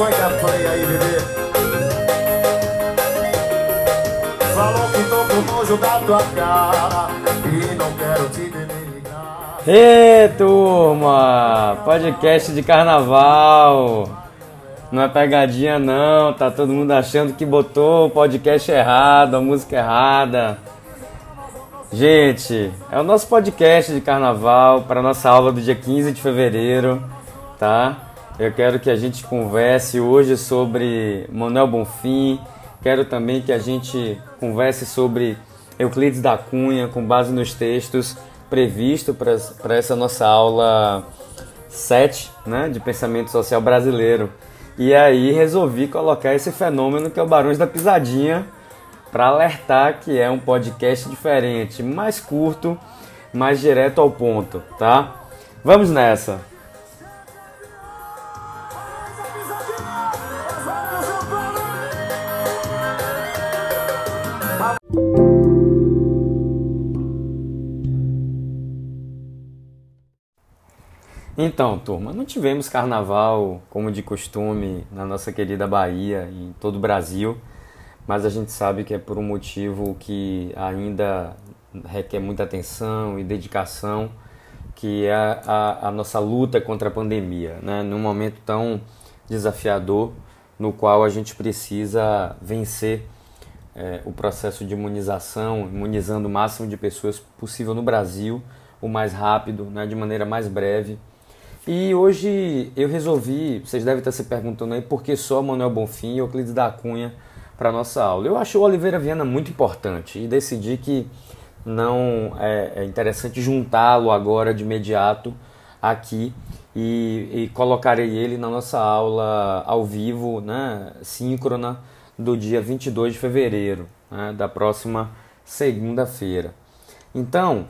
foi play aí, bebê. Falou que tô com nojo da tua cara e não quero te. Ê, turma! Podcast de carnaval. Não é pegadinha não, tá todo mundo achando que botou o podcast errado, a música errada. Gente, é o nosso podcast de carnaval para nossa aula do dia 15 de fevereiro, tá? Eu quero que a gente converse hoje sobre Manuel Bonfim, quero também que a gente converse sobre Euclides da Cunha, com base nos textos previstos para essa nossa aula 7 né, de pensamento social brasileiro. E aí resolvi colocar esse fenômeno que é o Barões da Pisadinha para alertar que é um podcast diferente, mais curto, mais direto ao ponto, tá? Vamos nessa. Então, turma, não tivemos carnaval como de costume na nossa querida Bahia e em todo o Brasil mas a gente sabe que é por um motivo que ainda requer muita atenção e dedicação, que é a, a nossa luta contra a pandemia, né? num momento tão desafiador no qual a gente precisa vencer é, o processo de imunização, imunizando o máximo de pessoas possível no Brasil, o mais rápido, né, de maneira mais breve. E hoje eu resolvi, vocês devem estar se perguntando aí por que só Manuel Bonfim e Euclides da Cunha para nossa aula. Eu acho o Oliveira Viana muito importante e decidi que não é, é interessante juntá-lo agora de imediato aqui e, e, colocarei ele na nossa aula ao vivo, né, síncrona, do dia 22 de fevereiro, né, da próxima segunda-feira. Então,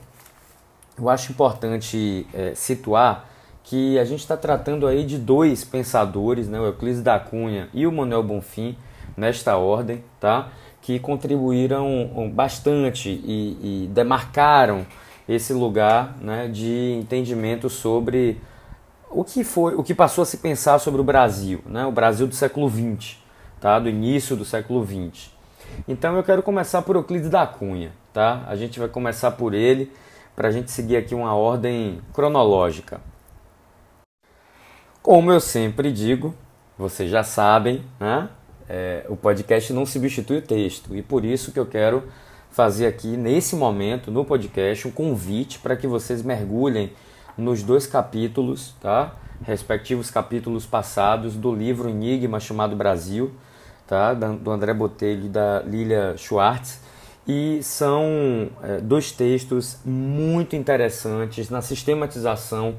eu acho importante é, situar que a gente está tratando aí de dois pensadores, né, o Euclides da Cunha e o Manuel Bonfim, nesta ordem, tá? que contribuíram bastante e, e demarcaram esse lugar né, de entendimento sobre o que foi, o que passou a se pensar sobre o Brasil, né, o Brasil do século XX, tá, do início do século XX. Então eu quero começar por Euclides da Cunha, tá? A gente vai começar por ele para a gente seguir aqui uma ordem cronológica. Como eu sempre digo, vocês já sabem, né? é, o podcast não substitui o texto e por isso que eu quero fazer aqui nesse momento no podcast um convite para que vocês mergulhem nos dois capítulos, tá? respectivos capítulos passados do livro Enigma chamado Brasil, tá? do André Botelho e da Lilia Schwartz. E são é, dois textos muito interessantes na sistematização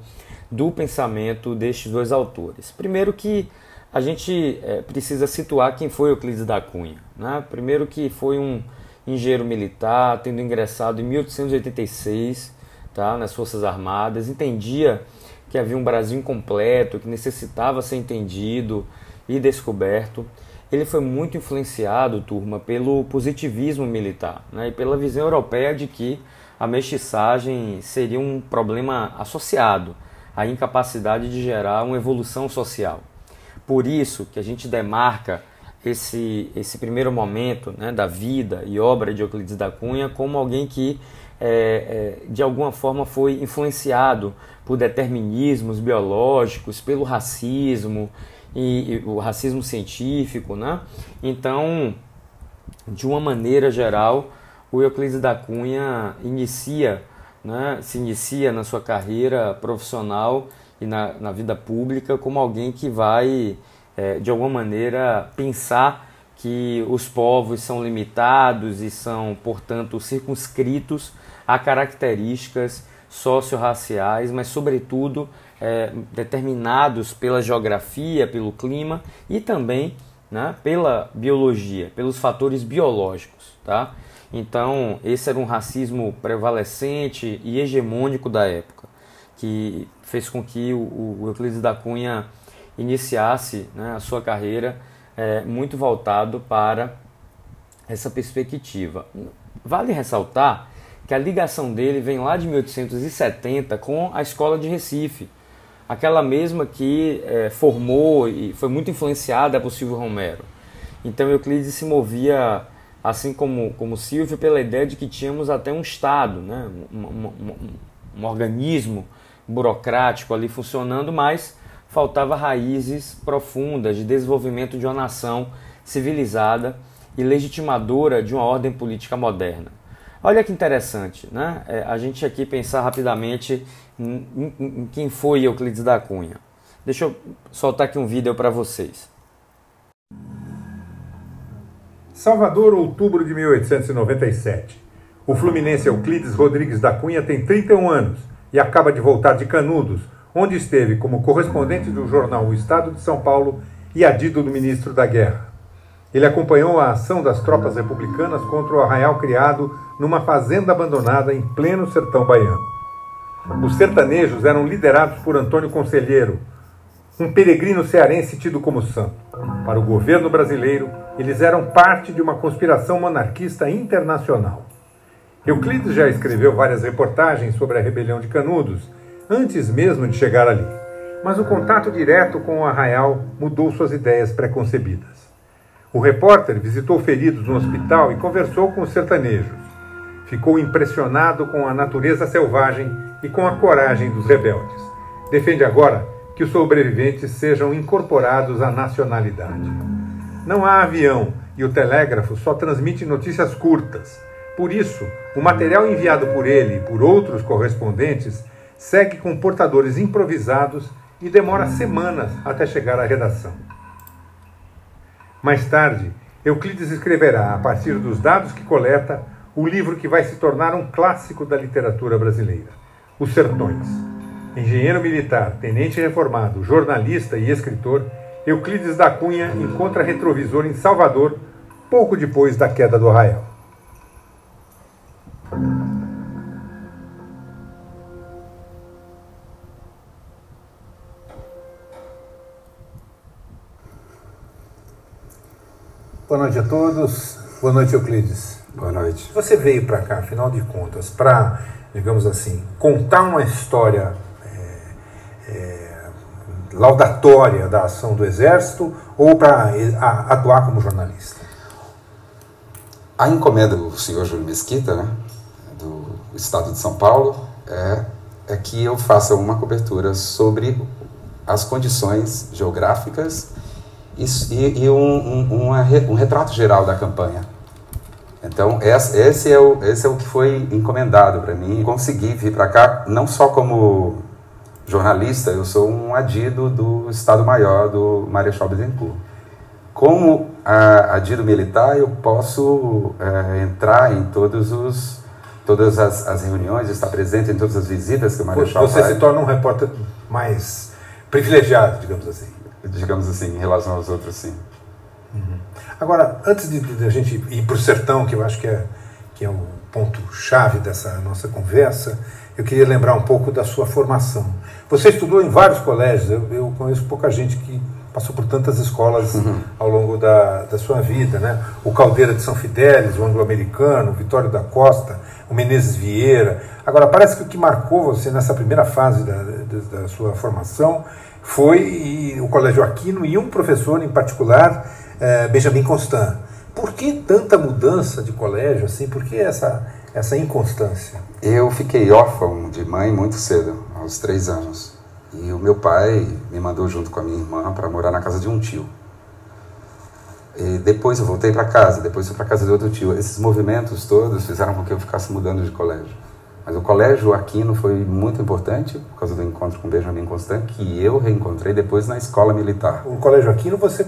do pensamento destes dois autores. Primeiro que a gente é, precisa situar quem foi Euclides da Cunha. Né? Primeiro que foi um engenheiro militar, tendo ingressado em 1886 tá, nas Forças Armadas, entendia que havia um Brasil incompleto, que necessitava ser entendido e descoberto. Ele foi muito influenciado, turma, pelo positivismo militar né, e pela visão europeia de que a mestiçagem seria um problema associado à incapacidade de gerar uma evolução social. Por isso que a gente demarca esse, esse primeiro momento né, da vida e obra de Euclides da Cunha como alguém que é, é, de alguma forma foi influenciado por determinismos biológicos, pelo racismo e, e, o racismo científico, né? Então, de uma maneira geral, o Euclides da Cunha inicia, né, se inicia na sua carreira profissional e na, na vida pública como alguém que vai, é, de alguma maneira, pensar que os povos são limitados e são, portanto, circunscritos a características socio-raciais, mas, sobretudo, é, determinados pela geografia, pelo clima e também né, pela biologia, pelos fatores biológicos. Tá? Então, esse era um racismo prevalecente e hegemônico da época que fez com que o, o Euclides da Cunha iniciasse né, a sua carreira é, muito voltado para essa perspectiva. Vale ressaltar que a ligação dele vem lá de 1870 com a escola de Recife. aquela mesma que é, formou e foi muito influenciada por Silvio Romero. Então Euclides se movia, assim como, como Silvio, pela ideia de que tínhamos até um Estado, né? um, um, um, um organismo burocrático ali funcionando, mas faltava raízes profundas de desenvolvimento de uma nação civilizada e legitimadora de uma ordem política moderna. Olha que interessante, né? É, a gente aqui pensar rapidamente em, em, em, quem foi Euclides da Cunha. Deixa eu soltar aqui um vídeo para vocês. Salvador, outubro de 1897. O fluminense Euclides Rodrigues da Cunha tem 31 anos e acaba de voltar de Canudos, onde esteve como correspondente do jornal O Estado de São Paulo e adido do ministro da Guerra. Ele acompanhou a ação das tropas republicanas contra o arraial criado numa fazenda abandonada em pleno sertão baiano. Os sertanejos eram liderados por Antônio Conselheiro, um peregrino cearense tido como santo. Para o governo brasileiro, eles eram parte de uma conspiração monarquista internacional. Euclides já escreveu várias reportagens sobre a rebelião de Canudos, antes mesmo de chegar ali. Mas o contato direto com o arraial mudou suas ideias preconcebidas. O repórter visitou feridos no hospital e conversou com os sertanejos. Ficou impressionado com a natureza selvagem e com a coragem dos rebeldes. Defende agora que os sobreviventes sejam incorporados à nacionalidade. Não há avião e o telégrafo só transmite notícias curtas. Por isso, o material enviado por ele e por outros correspondentes segue com portadores improvisados e demora semanas até chegar à redação. Mais tarde, Euclides escreverá, a partir dos dados que coleta, o livro que vai se tornar um clássico da literatura brasileira, Os Sertões. Engenheiro militar, tenente reformado, jornalista e escritor, Euclides da Cunha encontra retrovisor em Salvador pouco depois da queda do arraial. Boa noite a todos. Boa noite, Euclides. Boa noite. Você veio para cá, afinal de contas, para, digamos assim, contar uma história é, é, laudatória da ação do Exército ou para atuar como jornalista? A encomenda do senhor Júlio Mesquita, né, do Estado de São Paulo, é, é que eu faça uma cobertura sobre as condições geográficas e, e um, um, um, retrato geral da campanha. Então, esse é o, esse é o que foi encomendado para mim. Consegui vir para cá, não só como jornalista, eu sou um adido do Estado-Maior do Marechal Bittencourt. Como adido militar, eu posso é, entrar em todos os, todas as, as, reuniões, estar presente em todas as visitas que o Marechal Você faz. se torna um repórter mais privilegiado, digamos assim digamos assim, em relação aos outros, sim. Uhum. Agora, antes de, de, a gente ir para o sertão, que eu acho que é, que é o ponto-chave dessa nossa conversa, eu queria lembrar um pouco da sua formação. Você estudou em vários colégios, eu, eu conheço pouca gente que passou por tantas escolas uhum. ao longo da, da sua vida, né? O Caldeira de São Fidélis, o Anglo-Americano, o Vitório da Costa, o Menezes Vieira. Agora, parece que o que marcou você nessa primeira fase da, da, da sua formação foi o Colégio Aquino e um professor em particular, é, Benjamin Constant. Por que tanta mudança de colégio assim? Por que essa, essa inconstância? Eu fiquei órfão de mãe muito cedo, aos três anos. E o meu pai me mandou junto com a minha irmã para morar na casa de um tio. E depois eu voltei para casa, depois fui para casa de outro tio. Esses movimentos todos fizeram com que eu ficasse mudando de colégio. Mas o colégio Aquino foi muito importante por causa do encontro com Benjamin Constant, que eu reencontrei depois na escola militar. O colégio Aquino você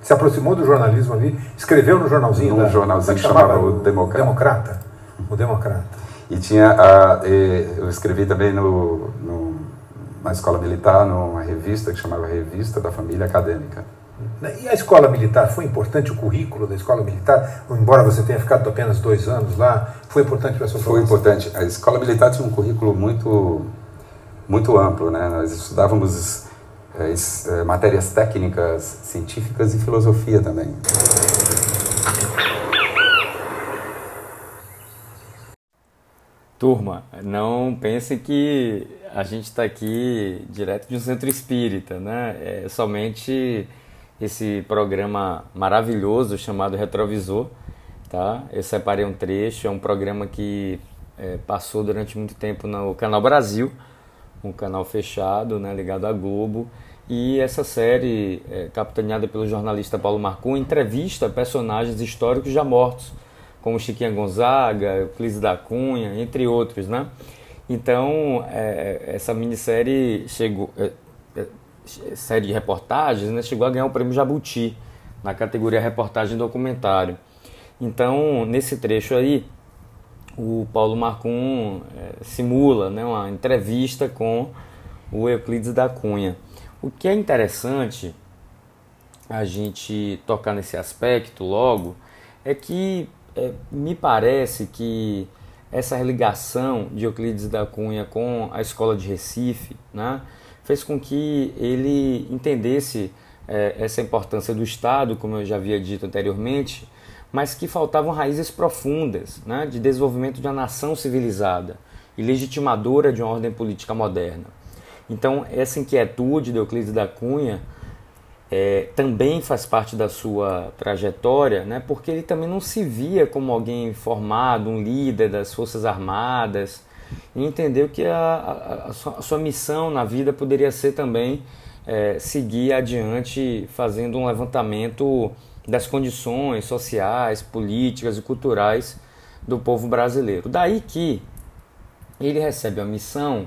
se aproximou do jornalismo ali, escreveu no jornalzinho? No da, jornalzinho que chamava, chamava o Democrata. Democrata. O Democrata. E tinha, a, eu escrevi também no, no, na escola militar, numa revista que chamava Revista da Família Acadêmica. E a escola militar, foi importante o currículo da escola militar? Embora você tenha ficado apenas dois anos lá, foi importante para a sua Foi importante. A escola militar tinha um currículo muito, muito amplo. Né? Nós estudávamos é, é, matérias técnicas, científicas e filosofia também. Turma, não pense que a gente está aqui direto de um centro espírita, né? É somente esse programa maravilhoso chamado Retrovisor, tá? Eu separei um trecho, é um programa que é, passou durante muito tempo no Canal Brasil, um canal fechado, né, ligado à Globo, e essa série, é, capitaneada pelo jornalista Paulo Marcum, entrevista personagens históricos já mortos, como Chiquinha Gonzaga, Euclides da Cunha, entre outros, né? Então, é, essa minissérie chegou, é, é, série de reportagens, né, chegou a ganhar o prêmio Jabuti na categoria reportagem documentário. Então, nesse trecho aí, o Paulo Marcum é, simula né, uma entrevista com o Euclides da Cunha. O que é interessante a gente tocar nesse aspecto logo é que é, me parece que essa ligação de Euclides da Cunha com a escola de Recife né, fez com que ele entendesse é, essa importância do Estado, como eu já havia dito anteriormente, mas que faltavam raízes profundas né, de desenvolvimento de uma nação civilizada e legitimadora de uma ordem política moderna. Então, essa inquietude de Euclides da Cunha é, também faz parte da sua trajetória, né, porque ele também não se via como alguém formado, um líder das Forças Armadas, e entendeu que a, a, a, sua, a sua, missão na vida poderia ser também é, seguir adiante fazendo um levantamento das condições sociais, políticas e culturais do povo brasileiro. Daí que ele recebe a missão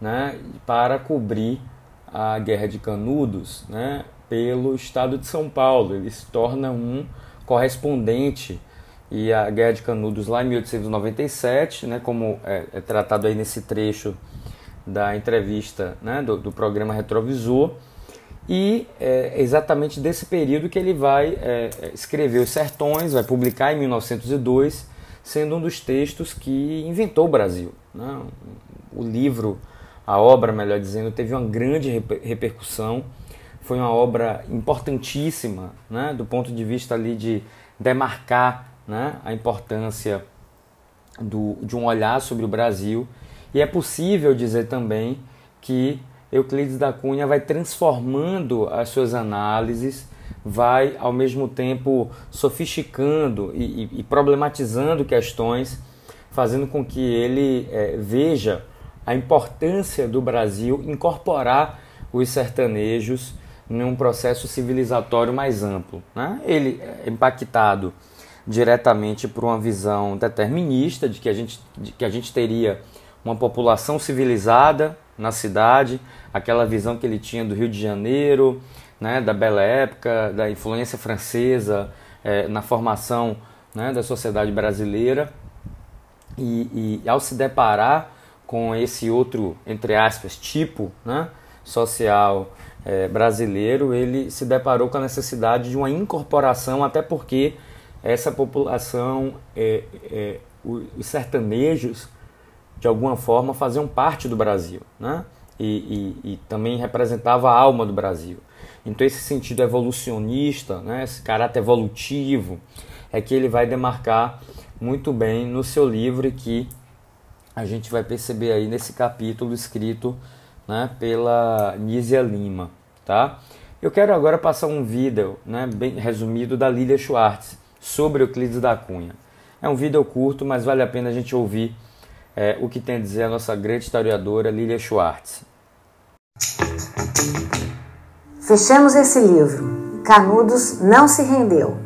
né, para cobrir a Guerra de Canudos, né, pelo estado de São Paulo. Ele se torna um correspondente e a Guerra de Canudos lá em 1897, né, como é, é tratado aí nesse trecho da entrevista né, do, do programa Retrovisor, e é exatamente desse período que ele vai é, escrever Os Sertões, vai publicar em 1902, sendo um dos textos que inventou o Brasil. Né? O livro, a obra, melhor dizendo, teve uma grande repercussão foi uma obra importantíssima, né, do ponto de vista ali de demarcar né, a importância do, de um olhar sobre o Brasil. E é possível dizer também que Euclides da Cunha vai transformando as suas análises, vai ao mesmo tempo sofisticando e, e, e problematizando questões, fazendo com que ele é, veja a importância do Brasil incorporar os sertanejos num processo civilizatório mais amplo. Né? Ele é impactado diretamente por uma visão determinista de que a gente, que a gente teria uma população civilizada na cidade, aquela visão que ele tinha do Rio de Janeiro, né, da bela época, da influência francesa é, na formação né, da sociedade brasileira. E, e, ao se deparar com esse outro, entre aspas, tipo né, social é, brasileiro, ele se deparou com a necessidade de uma incorporação, até porque essa população, é, é, os sertanejos, de alguma forma, faziam parte do Brasil, né? E, e, e, também representava a alma do Brasil. Então, esse sentido evolucionista, né, esse caráter evolutivo, é que ele vai demarcar muito bem no seu livro que a gente vai perceber aí nesse capítulo escrito né, pela Nízia Lima. Tá? Eu quero agora passar um vídeo né, bem resumido da Lilia Schwartz sobre Euclides da Cunha. É um vídeo curto, mas vale a pena a gente ouvir é, o que tem a dizer a nossa grande historiadora Lilia Schwartz. Fechamos esse livro. Canudos não se rendeu.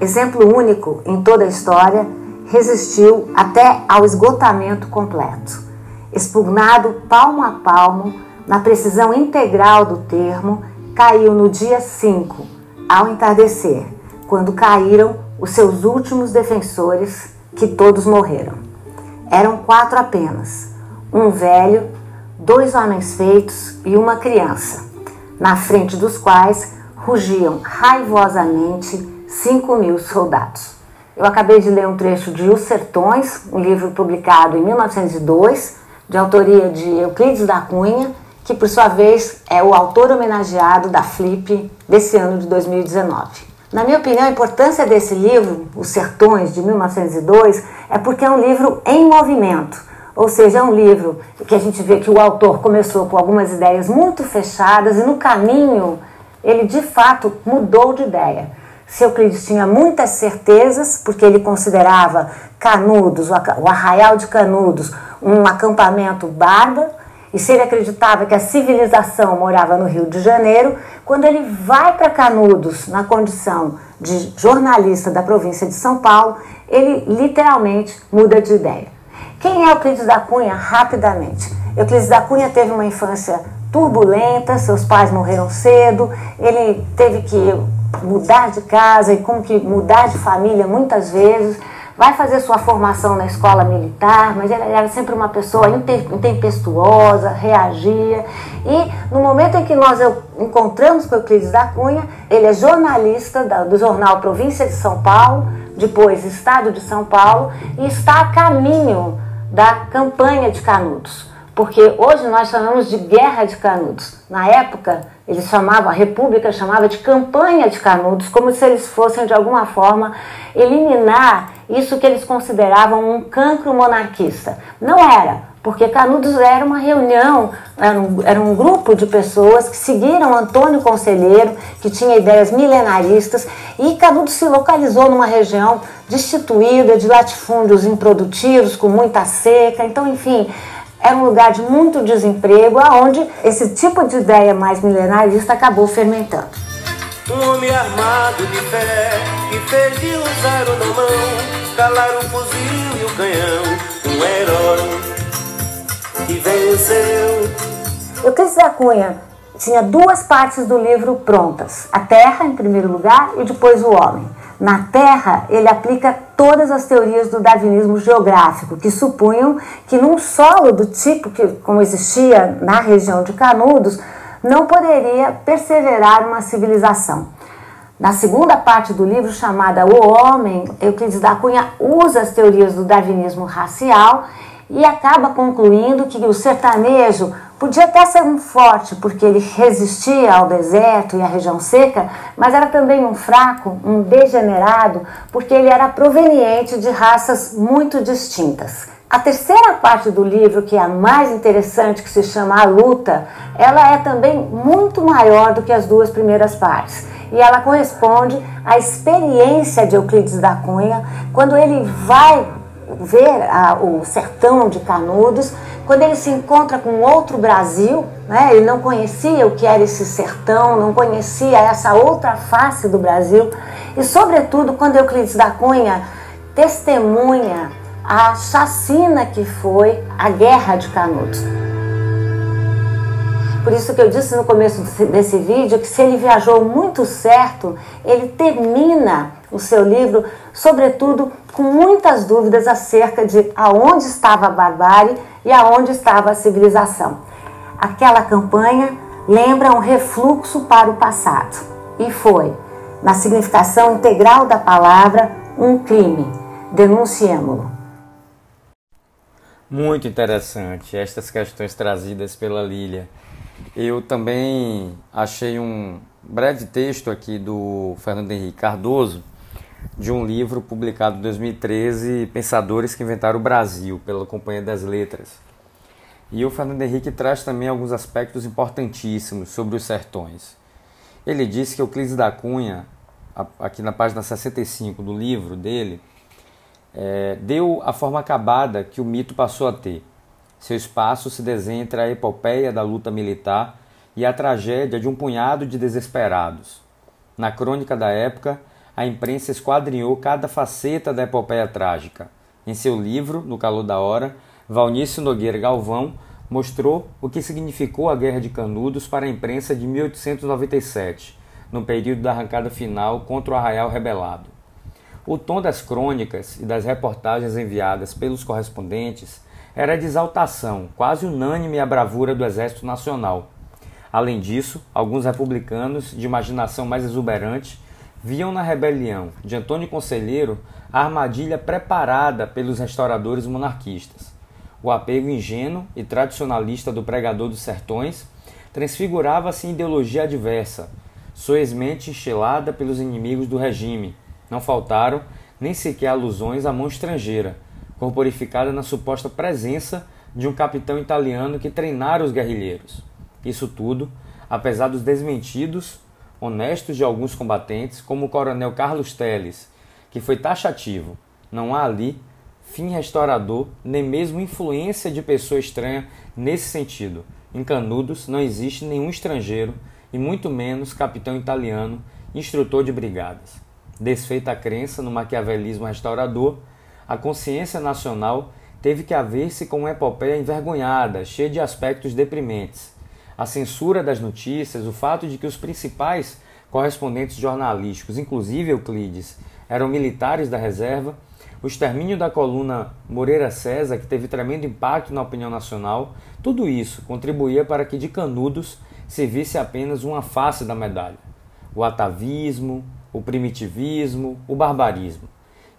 Exemplo único em toda a história, resistiu até ao esgotamento completo expugnado palmo a palmo, na precisão integral do termo, caiu no dia 5, ao entardecer, quando caíram os seus últimos defensores, que todos morreram. Eram quatro apenas: um velho, dois homens feitos e uma criança, na frente dos quais rugiam raivosamente cinco mil soldados. Eu acabei de ler um trecho de Os Sertões, um livro publicado em 1902 de autoria de Euclides da Cunha, que por sua vez é o autor homenageado da Flip desse ano de 2019. Na minha opinião, a importância desse livro, Os Sertões, de 1902, é porque é um livro em movimento, Ou seja, é um livro que a gente vê que o autor começou com algumas ideias muito fechadas e no caminho ele de fato mudou de ideia. Se Euclides tinha muitas certezas, porque ele considerava Canudos, o arraial de Canudos, um acampamento bárbaro, e se ele acreditava que a civilização morava no Rio de Janeiro, quando ele vai para Canudos na condição de jornalista da província de São Paulo, ele literalmente muda de ideia. Quem é Euclides da Cunha? Rapidamente. Euclides da Cunha teve uma infância turbulenta, seus pais morreram cedo, ele teve que mudar de casa e como que mudar de família muitas vezes vai fazer sua formação na escola militar, mas ele era sempre uma pessoa intempestuosa, reagia. E no momento em que nós encontramos com Euclides da Cunha, ele é jornalista do jornal Província de São Paulo, depois Estado de São Paulo, e está a caminho da campanha de Canudos. Porque hoje nós chamamos de Guerra de Canudos. Na época, eles chamavam, a República chamava de campanha de Canudos, como se eles fossem de alguma forma eliminar isso que eles consideravam um cancro monarquista. Não era, porque Canudos era uma reunião, era um, era um grupo de pessoas que seguiram Antônio Conselheiro, que tinha ideias milenaristas, e Canudos se localizou numa região destituída de latifúndios improdutivos, com muita seca, então, enfim, era um lugar de muito desemprego, aonde esse tipo de ideia mais milenarista acabou fermentando. Um homem armado de fé que fez de usar o mão, calar o fuzil e o canhão, um herói que venceu. Euclides da Cunha tinha duas partes do livro prontas: a terra, em primeiro lugar, e depois o homem. Na Terra, ele aplica todas as teorias do darwinismo geográfico, que supunham que num solo do tipo que como existia na região de Canudos, não poderia perseverar uma civilização. Na segunda parte do livro, chamada O Homem, Euclides da Cunha usa as teorias do darwinismo racial e acaba concluindo que o sertanejo Podia até ser um forte, porque ele resistia ao deserto e à região seca, mas era também um fraco, um degenerado, porque ele era proveniente de raças muito distintas. A terceira parte do livro, que é a mais interessante, que se chama A Luta, ela é também muito maior do que as duas primeiras partes. E ela corresponde à experiência de Euclides da Cunha, quando ele vai ver a, o sertão de Canudos, quando ele se encontra com outro Brasil, né, ele não conhecia o que era esse sertão, não conhecia essa outra face do Brasil, e sobretudo quando Euclides da Cunha testemunha a chacina que foi a Guerra de Canudos. Por isso que eu disse no começo desse vídeo que se ele viajou muito certo, ele termina o seu livro, sobretudo com muitas dúvidas acerca de aonde estava a barbárie e aonde estava a civilização. Aquela campanha lembra um refluxo para o passado e foi, na significação integral da palavra, um crime. Denunciemo-lo. Muito interessante estas questões trazidas pela Lília. Eu também achei um breve texto aqui do Fernando Henrique Cardoso, de um livro publicado em 2013, Pensadores que Inventaram o Brasil, pela Companhia das Letras. E o Fernando Henrique traz também alguns aspectos importantíssimos sobre os sertões. Ele diz que Euclides da Cunha, aqui na página 65 do livro dele, é, deu a forma acabada que o mito passou a ter. Seu espaço se desenha entre a epopeia da luta militar e a tragédia de um punhado de desesperados. Na crônica da época, a imprensa esquadrinhou cada faceta da epopeia trágica. Em seu livro, No Calor da Hora, Valnício Nogueira Galvão mostrou o que significou a Guerra de Canudos para a imprensa de 1897, no período da arrancada final contra o arraial rebelado. O tom das crônicas e das reportagens enviadas pelos correspondentes era de exaltação, quase unânime à bravura do Exército Nacional. Além disso, alguns republicanos, de imaginação mais exuberante, viam na rebelião de Antônio Conselheiro a armadilha preparada pelos restauradores monarquistas. O apego ingênuo e tradicionalista do pregador dos sertões transfigurava-se em ideologia adversa, soezmente enchilada pelos inimigos do regime. Não faltaram nem sequer alusões à mão estrangeira, corporificada na suposta presença de um capitão italiano que treinara os guerrilheiros. Isso tudo, apesar dos desmentidos honestos de alguns combatentes, como o coronel Carlos Teles, que foi taxativo. Não há ali fim restaurador, nem mesmo influência de pessoa estranha nesse sentido. Em Canudos não existe nenhum estrangeiro e muito menos capitão italiano, instrutor de brigadas. Desfeita a crença no maquiavelismo restaurador, a consciência nacional teve que haver-se com uma epopeia envergonhada, cheia de aspectos deprimentes. A censura das notícias, o fato de que os principais correspondentes jornalísticos, inclusive Euclides, eram militares da reserva, o extermínio da coluna Moreira César, que teve tremendo impacto na opinião nacional, tudo isso contribuía para que de Canudos se visse apenas uma face da medalha: o atavismo, o primitivismo, o barbarismo.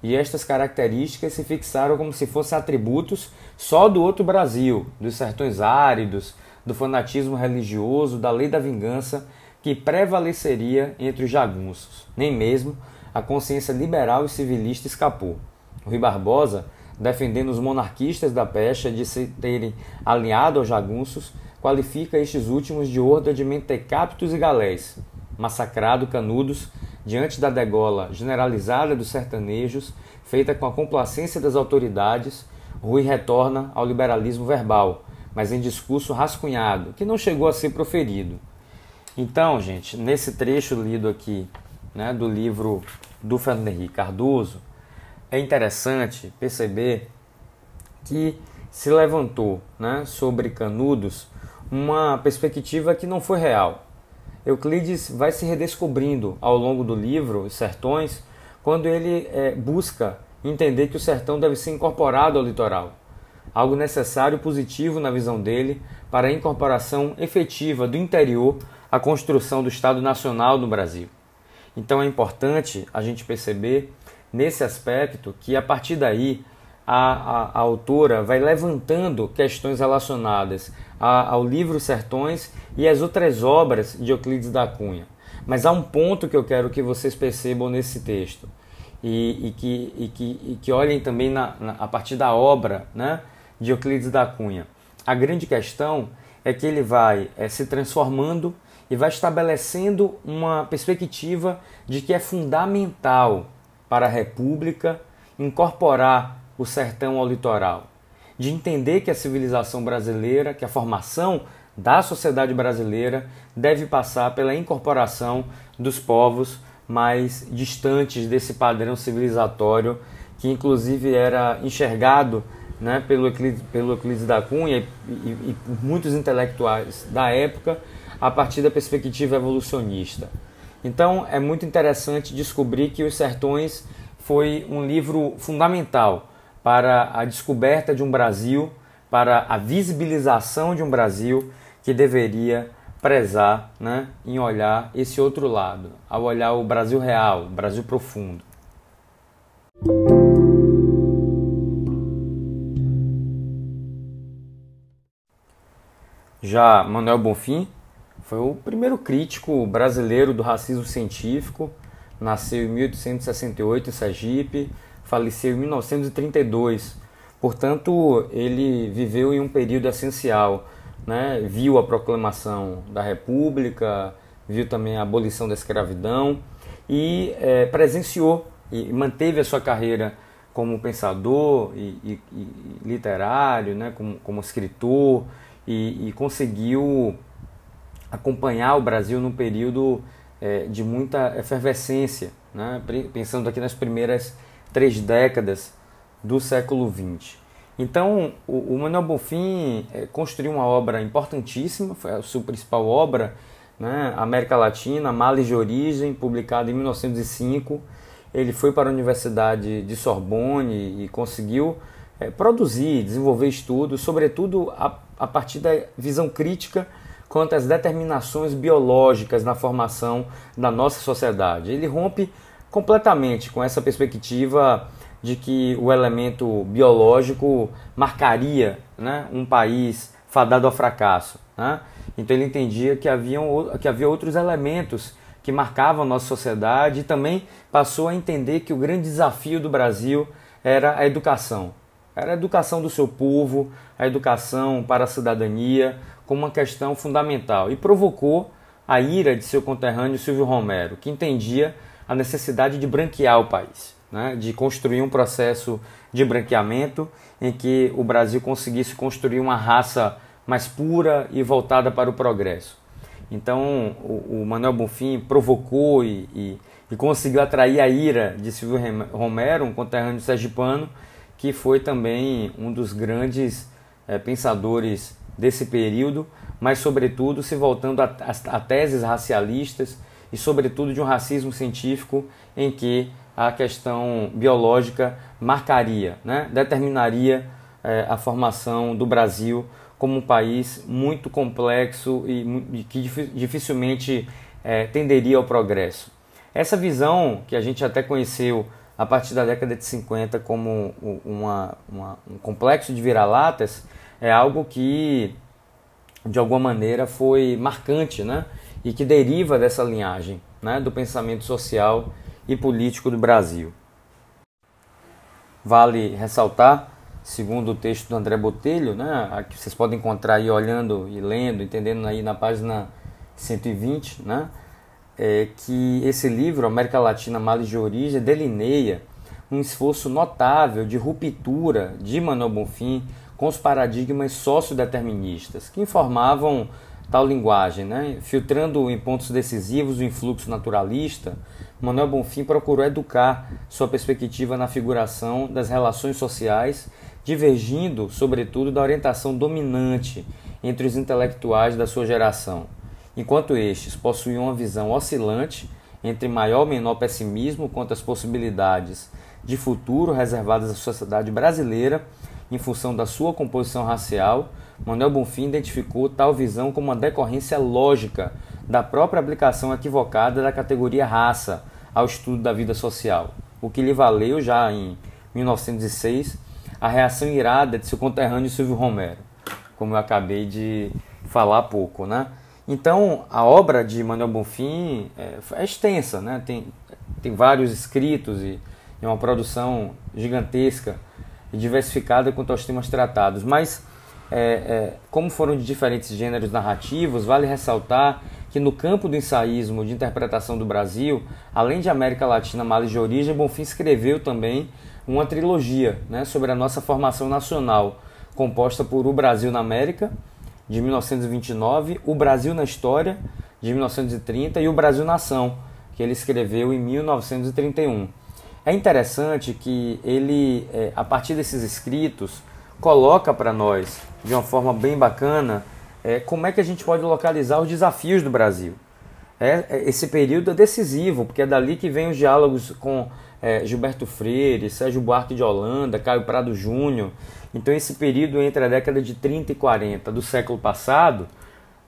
E estas características se fixaram como se fossem atributos só do outro Brasil, dos sertões áridos, do fanatismo religioso, da lei da vingança que prevaleceria entre os jagunços. Nem mesmo a consciência liberal e civilista escapou. Rui Barbosa, defendendo os monarquistas da pecha de se terem alinhado aos jagunços, qualifica estes últimos de horda de mentecaptos e galés. Massacrado Canudos, diante da degola generalizada dos sertanejos, feita com a complacência das autoridades, Rui retorna ao liberalismo verbal, mas em discurso rascunhado, que não chegou a ser proferido. Então, gente, nesse trecho lido aqui né, do livro do Fernando Henrique Cardoso, é interessante perceber que se levantou né, sobre Canudos uma perspectiva que não foi real. Euclides vai se redescobrindo ao longo do livro Os Sertões, quando ele é, busca entender que o sertão deve ser incorporado ao litoral, algo necessário e positivo na visão dele para a incorporação efetiva do interior à construção do Estado Nacional no Brasil. Então é importante a gente perceber nesse aspecto que a partir daí a, a, a autora vai levantando questões relacionadas a, ao livro Sertões e as outras obras de Euclides da Cunha. Mas há um ponto que eu quero que vocês percebam nesse texto e, e, que, e, que, e que olhem também na, na, a partir da obra né, de Euclides da Cunha. A grande questão é que ele vai é, se transformando e vai estabelecendo uma perspectiva de que é fundamental para a República incorporar o sertão ao litoral, de entender que a civilização brasileira, que a formação da sociedade brasileira deve passar pela incorporação dos povos mais distantes desse padrão civilizatório que inclusive era enxergado né, pelo, Euclides, pelo Euclides da Cunha e, e, e muitos intelectuais da época a partir da perspectiva evolucionista. Então é muito interessante descobrir que Os Sertões foi um livro fundamental para a descoberta de um Brasil, para a visibilização de um Brasil que deveria prezar né, em olhar esse outro lado, ao olhar o Brasil real, o Brasil profundo. Já Manuel Bonfim foi o primeiro crítico brasileiro do racismo científico. Nasceu em 1868 em Sergipe, faleceu em 1932. Portanto, ele viveu em um período essencial. Né? Viu a proclamação da República, viu também a abolição da escravidão e é, presenciou e manteve a sua carreira como pensador e, e, e literário, né? como, como escritor, e, e conseguiu acompanhar o Brasil num período é, de muita efervescência, né? pensando aqui nas primeiras três décadas do século XX. Então, o, o Manuel Bonfim é, construiu uma obra importantíssima, foi a sua principal obra, né? América Latina, Males de Origem, publicada em 1905. Ele foi para a Universidade de Sorbonne e conseguiu é, produzir, desenvolver estudos, sobretudo a, a partir da visão crítica quanto às determinações biológicas na formação da nossa sociedade. Ele rompe completamente com essa perspectiva de que o elemento biológico marcaria né, um país fadado ao fracasso. Né? Então ele entendia que, haviam, que havia outros elementos que marcavam a nossa sociedade e também passou a entender que o grande desafio do Brasil era a educação. Era a educação do seu povo, a educação para a cidadania, como uma questão fundamental e provocou a ira de seu conterrâneo Silvio Romero, que entendia a necessidade de branquear o país, né? de construir um processo de branqueamento em que o Brasil conseguisse construir uma raça mais pura e voltada para o progresso. Então, o, o Manuel Bonfim provocou e, e, e, conseguiu atrair a ira de Silvio Romero, um conterrâneo sergipano, que foi também um dos grandes é, pensadores desse período, mas, sobretudo, se voltando a, a, a teses racialistas e, sobretudo, de um racismo científico em que a questão biológica marcaria, né, determinaria é, a formação do Brasil como um país muito complexo e, que dificilmente é, tenderia ao progresso. Essa visão que a gente até conheceu a partir da década de 50 como uma, uma, um complexo de vira-latas é algo que de alguma maneira foi marcante né? e que deriva dessa linhagem né? do pensamento social e político do Brasil. Vale ressaltar segundo o texto do André Botelho, né, que vocês podem encontrar aí olhando e lendo, entendendo aí na página 120, né, é que esse livro, América Latina, Males de Origem, delineia um esforço notável de ruptura de Manuel Bonfim com os paradigmas sociodeterministas, que informavam tal linguagem, né? filtrando em pontos decisivos o influxo naturalista, Manuel Bonfim procurou educar sua perspectiva na figuração das relações sociais divergindo, sobretudo, da orientação dominante entre os intelectuais da sua geração, enquanto estes possuíam uma visão oscilante entre maior ou menor pessimismo quanto às possibilidades de futuro reservadas à sociedade brasileira em função da sua composição racial, Manuel Bonfim identificou tal visão como uma decorrência lógica da própria aplicação equivocada da categoria raça ao estudo da vida social, o que lhe valeu já em 1906 a reação irada de seu conterrâneo Silvio Romero, como eu acabei de falar há pouco, né? Então, a obra de Manuel Bonfim é, é extensa, né? Tem, tem vários escritos e é uma produção gigantesca e diversificada quanto aos temas tratados, mas é, é, como foram de diferentes gêneros narrativos, vale ressaltar que no campo do ensaísmo de interpretação do Brasil, além de América Latina, Males de origem, Bonfim escreveu também uma trilogia né, sobre a nossa formação nacional, composta por O Brasil na América, de 1929, O Brasil na História, de 1930, e O Brasil Nação, que ele escreveu em 1931. É interessante que ele, é, a partir desses escritos, coloca para nós, de uma forma bem bacana, é, como é que a gente pode localizar os desafios do Brasil. É, esse período é decisivo, porque é dali que vem os diálogos com Gilberto Freire, Sérgio Buarque de Holanda, Caio Prado Júnior. Então, esse período entre a década de 30 e 40 do século passado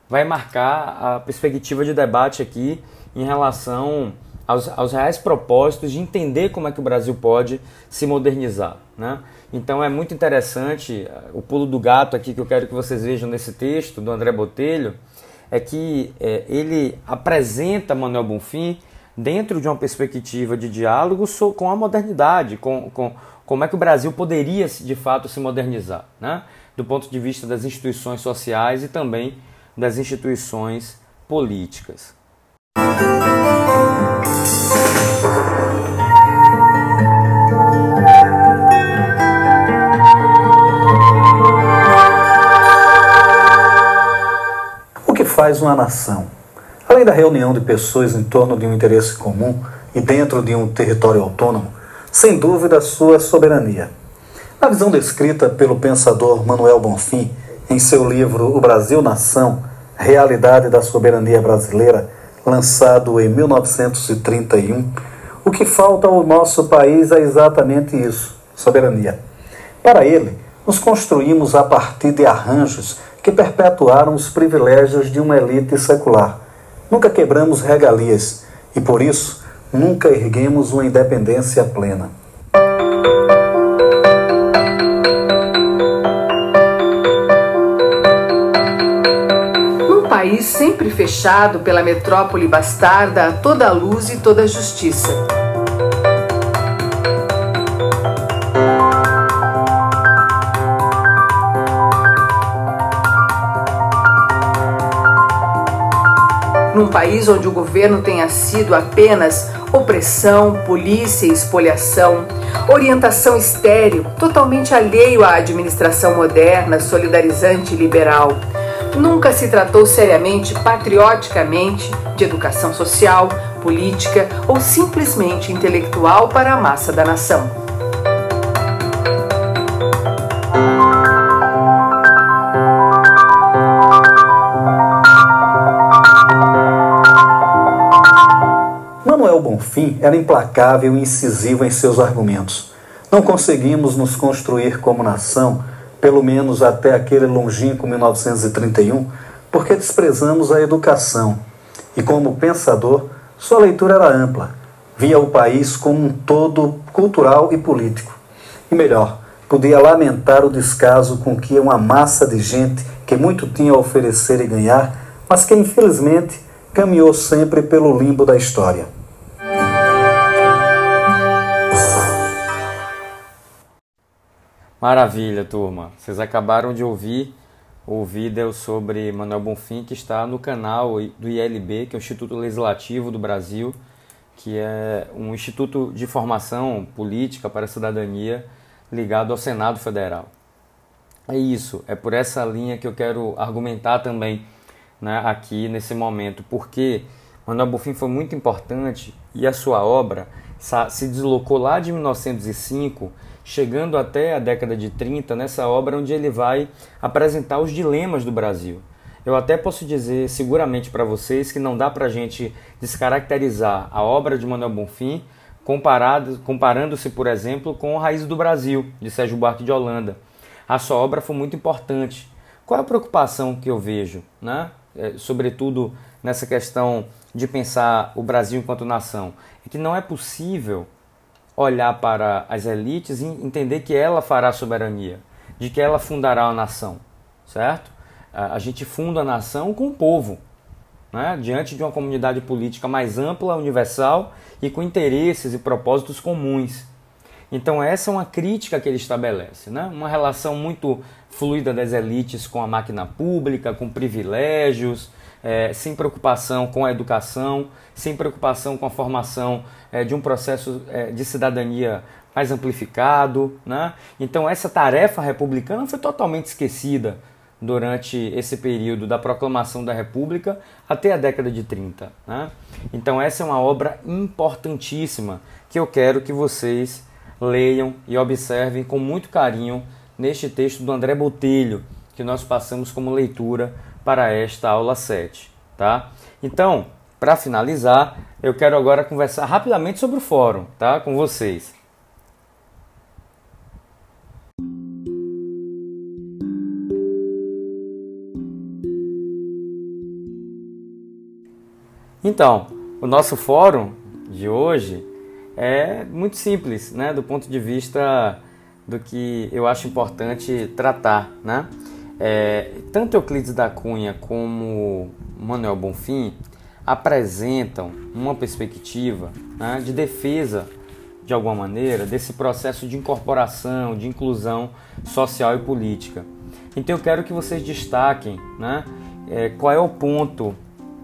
vai marcar a perspectiva de debate aqui em relação aos, aos reais propósitos de entender como é que o Brasil pode se modernizar. Né? Então é muito interessante, o pulo do gato aqui que eu quero que vocês vejam nesse texto do André Botelho, é que é, ele apresenta Manuel Bonfim dentro de uma perspectiva de diálogo com a modernidade, com, com como é que o Brasil poderia de fato se modernizar, né? do ponto de vista das instituições sociais e também das instituições políticas. O que faz uma nação? Além da reunião de pessoas em torno de um interesse comum e dentro de um território autônomo, sem dúvida sua soberania. Na visão descrita pelo pensador Manuel Bonfim em seu livro O Brasil Nação, Realidade da Soberania Brasileira, lançado em 1931, o que falta ao nosso país é exatamente isso: soberania. Para ele, nos construímos a partir de arranjos que perpetuaram os privilégios de uma elite secular Nunca quebramos regalias e por isso nunca erguemos uma independência plena. Num país sempre fechado pela metrópole bastarda a toda luz e toda justiça. num país onde o governo tenha sido apenas opressão, polícia e espoliação, orientação estéril, totalmente alheio à administração moderna, solidarizante e liberal. Nunca se tratou seriamente, patrioticamente, de educação social, política ou simplesmente intelectual para a massa da nação. Bonfim era implacável e incisivo em seus argumentos. Não conseguimos nos construir como nação, pelo menos até aquele longínquo 1931, porque desprezamos a educação. E como pensador, sua leitura era ampla. Via o país como um todo cultural e político. E melhor, podia lamentar o descaso com que uma massa de gente que muito tinha a oferecer e ganhar, mas que infelizmente caminhou sempre pelo limbo da história. Maravilha, turma. Vocês acabaram de ouvir o vídeo sobre Manuel Bonfim que está no canal do ILB, que é o Instituto Legislativo do Brasil, que é um instituto de formação política para a cidadania ligado ao Senado Federal. É isso, é por essa linha que eu quero argumentar também né, aqui nesse momento, porque Manuel Bonfim foi muito importante e a sua obra se deslocou lá de 1905 chegando até a década de 30 nessa obra onde ele vai apresentar os dilemas do Brasil. Eu até posso dizer seguramente para vocês que não dá para a gente descaracterizar a obra de Manuel Bonfim comparando-se, por exemplo, com Raiz do Brasil, de Sérgio Buarque de Holanda. A sua obra foi muito importante. Qual é a preocupação que eu vejo, né? É, sobretudo nessa questão de pensar o Brasil enquanto nação? É que não é possível olhar para as elites e entender que ela fará soberania, de que ela fundará a nação, certo? A gente funda a nação com o povo, né? diante de uma comunidade política mais ampla, universal e com interesses e propósitos comuns. Então essa é uma crítica que ele estabelece, né? uma relação muito fluida das elites com a máquina pública, com privilégios, é, sem preocupação com a educação, sem preocupação com a formação é, de um processo é, de cidadania mais amplificado. Né? Então, essa tarefa republicana foi totalmente esquecida durante esse período da proclamação da República até a década de 30. Né? Então, essa é uma obra importantíssima que eu quero que vocês leiam e observem com muito carinho neste texto do André Botelho, que nós passamos como leitura para esta aula 7, tá? Então, para finalizar, eu quero agora conversar rapidamente sobre o fórum, tá? Com vocês. Então, o nosso fórum de hoje é muito simples, né? Do ponto de vista do que eu acho importante tratar, né? É, tanto Euclides da Cunha como Manuel Bonfim apresentam uma perspectiva né, de defesa, de alguma maneira, desse processo de incorporação, de inclusão social e política. Então eu quero que vocês destaquem né, é, qual é o ponto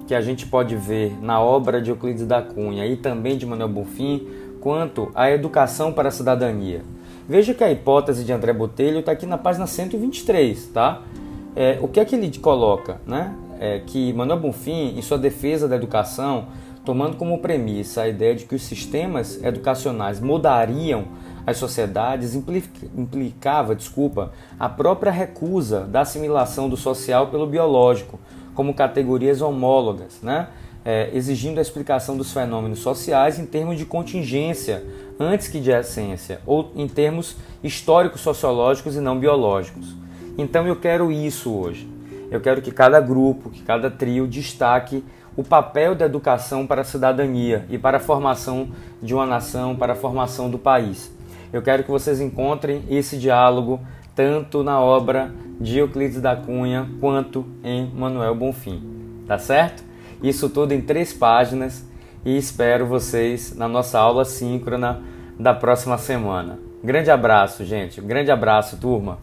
que a gente pode ver na obra de Euclides da Cunha e também de Manuel Bonfim quanto à educação para a cidadania. Veja que a hipótese de André Botelho está aqui na página 123, tá? É, o que é que ele coloca, né? É que Manuel Bonfim, em sua defesa da educação, tomando como premissa a ideia de que os sistemas educacionais mudariam as sociedades, implicava, desculpa, a própria recusa da assimilação do social pelo biológico, como categorias homólogas, né? É, exigindo a explicação dos fenômenos sociais em termos de contingência antes que de essência, ou em termos históricos sociológicos e não biológicos. Então eu quero isso hoje. Eu quero que cada grupo, que cada trio destaque o papel da educação para a cidadania e para a formação de uma nação, para a formação do país. Eu quero que vocês encontrem esse diálogo tanto na obra de Euclides da Cunha quanto em Manuel Bonfim. Tá certo? Isso tudo em três páginas e espero vocês na nossa aula síncrona da próxima semana. Grande abraço, gente. Grande abraço, turma.